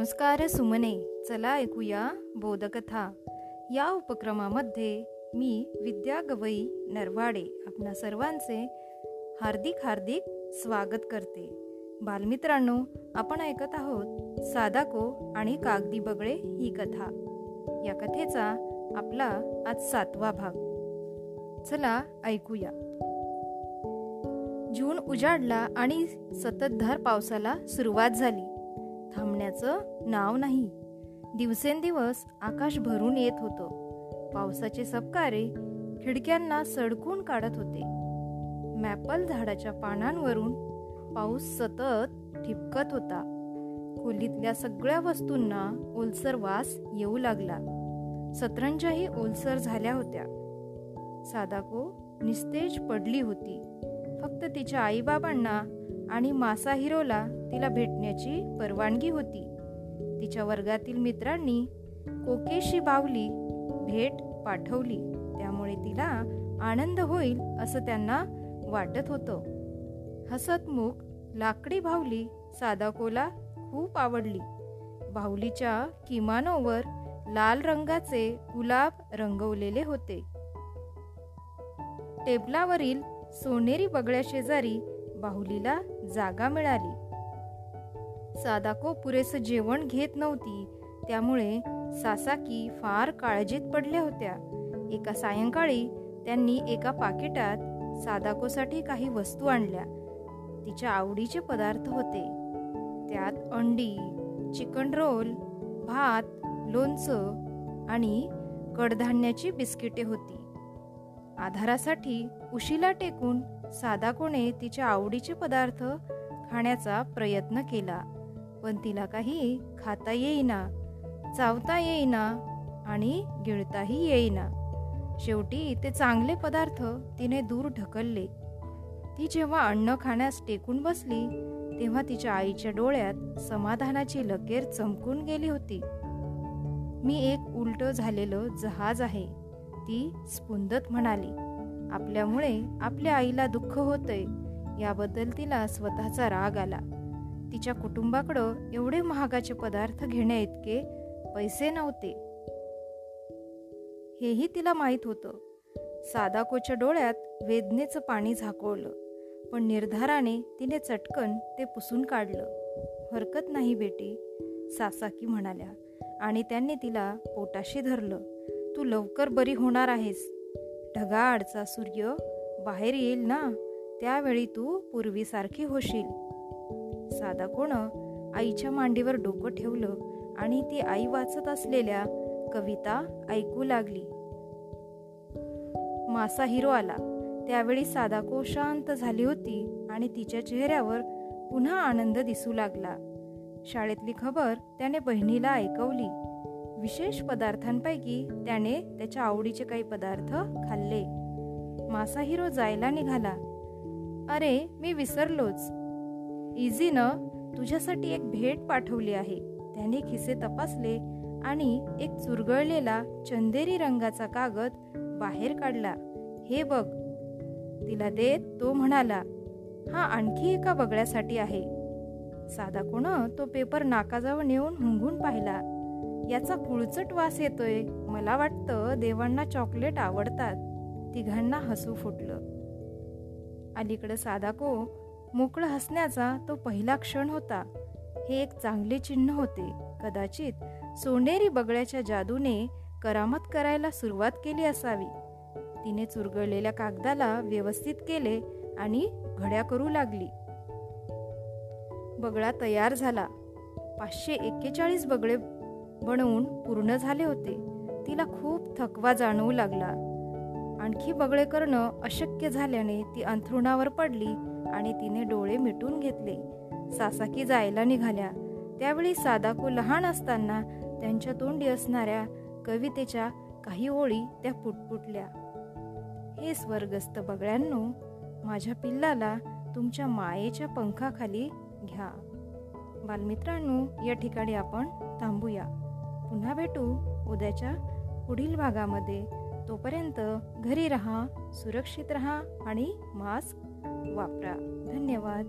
संस्कार सुमने. चला ऐकूया बोधकथा. या उपक्रमामध्ये मी विद्या गवई नरवाडे आपणा सर्वांचे हार्दिक हार्दिक स्वागत करते. बालमित्रांनो आपण ऐकत आहोत सादाको आणि कागदी बगळे ही कथा. या कथेचा आपला आज सातवा भाग. चला ऐकूया. जून उजाडला आणि सततधार पावसाला सुरुवात झाली. त्याचं नाव नाही. दिवसेंदिवस आकाश भरून येत होतं. पावसाचे सबकारे खिडक्यांना सडकून काढत होते. मॅपल झाडाच्या पानांवरून पाऊस सतत ठिपकत होता. खोलीतल्या सगळ्या वस्तूंना ओलसर वास येऊ लागला. सतरंजाही ओलसर झाल्या होत्या. सादाको निस्तेज पडली होती. फक्त तिच्या आईबाबांना आणि मासा हिरोला तिला भेटण्याची परवानगी होती. तिच्या वर्गातील मित्रांनी कोकेशी बावली भेट पाठवली. त्यामुळे तिला आनंद होईल असं त्यांना वाटत होतं. हसतमुख लाकडी भावली सादाकोला खूप आवडली. बाहुलीच्या किमानोवर लाल रंगाचे गुलाब रंगवलेले होते. टेबलावरील सोनेरी बगळ्या शेजारी बाहुलीला जागा मिळाली. सादाको पुरेसं जेवण घेत नव्हती. त्यामुळे सासाकी फार काळजीत पडल्या होत्या. एका सायंकाळी त्यांनी एका पाकिटात सादाकोसाठी काही वस्तू आणल्या. तिच्या आवडीचे पदार्थ होते. त्यात अंडी चिकन रोल भात लोणचं आणि कडधान्याची बिस्किटे होती. आधारासाठी उशीला टेकून सादाकोने तिच्या आवडीचे पदार्थ खाण्याचा प्रयत्न केला. पण तिला काही खाता येईना चावता येईना आणि गिळताही येईना. शेवटी ते चांगले पदार्थ तिने दूर ढकलले. ती जेव्हा अन्न खाण्यास टेकून बसली तेव्हा तिच्या आईच्या डोळ्यात समाधानाची लकेर चमकून गेली होती. मी एक उलट झालेलं जहाज आहे ती स्पुंदत म्हणाली. आपल्यामुळे आपल्या आईला दुःख होतंय याबद्दल तिला स्वतःचा राग आला. तिच्या कुटुंबाकडं एवढे महागाचे पदार्थ घेण्या इतके पैसे नव्हते. हेही तिला माहीत होतं. सादाकोच्या डोळ्यात वेदनेचं पाणी झाकवलं पण निर्धाराने तिने चटकन ते पुसून काढलं. हरकत नाही बेटी सासाकी म्हणाल्या आणि त्यांनी तिला पोटाशी धरलं. तू लवकर बरी होणार आहेस. ढगाआडचा सूर्य बाहेर येईल ना? त्यावेळी तू पूर्वीसारखी होशील. साधा कोण? आईच्या मांडीवर डोकं ठेवलं आणि ती आई वाचत असलेल्या कविता ऐकू लागली. मासा हिरो आला. त्यावेळी सादाको शांत झाली होती आणि तिच्या चेहऱ्यावर पुन्हा आनंद दिसू लागला. शाळेतली खबर त्याने बहिणीला ऐकवली. विशेष पदार्थांपैकी त्याने त्याच्या आवडीचे काही पदार्थ खाल्ले. मासा हिरो जायला निघाला. अरे मी विसरलोच. इझीनं तुझ्यासाठी एक भेट पाठवली आहे. त्याने खिसे तपासले आणि एक चुरगळलेला चंदेरी रंगाचा कागद बाहेर काढला. हे बघ तिला देत तो म्हणाला हा आणखी एका बगळ्यासाठी आहे. साधा कोण तो पेपर नाकाजवळ नेऊन हुंगून पाहिला. याचा कुळचट वास येतोय. मला वाटतं देवांना चॉकलेट आवडतात. तिघांना हसू फुटलं. अलीकडे सादाको मोकळं हसण्याचा तो पहिला क्षण होता. हे एक चांगले चिन्ह होते. कदाचित सोनेरी बगळ्याच्या जादूने करामत करायला सुरुवात केली असावी. तिने चुरगळलेल्या कागदाला व्यवस्थित केले आणि घड्या करू लागली. बगळा तयार झाला. पाचशे एक्केचाळीस बगळे बनवून पूर्ण झाले होते. तिला खूप थकवा जाणवू लागला. आणखी बगळे करणं अशक्य झाल्याने ती अंथरुणावर पडली आणि तिने डोळे मिटून घेतले. सासाकी जायला निघाल्या. त्यावेळी सादाको लहान असताना त्यांच्या तोंडी असणाऱ्या कवितेच्या काही ओळी त्या पुटपुटल्या. हे स्वर्गस्थ बगळ्यांनो माझ्या पिल्लाला तुमच्या मायेच्या पंखाखाली घ्या. बालमित्रांनो या ठिकाणी आपण थांबूया. पुन्हा भेटू उद्याच्या पुढील भागामध्ये. तोपर्यंत घरी रहा सुरक्षित रहा आणि मास्क वापरा. धन्यवाद.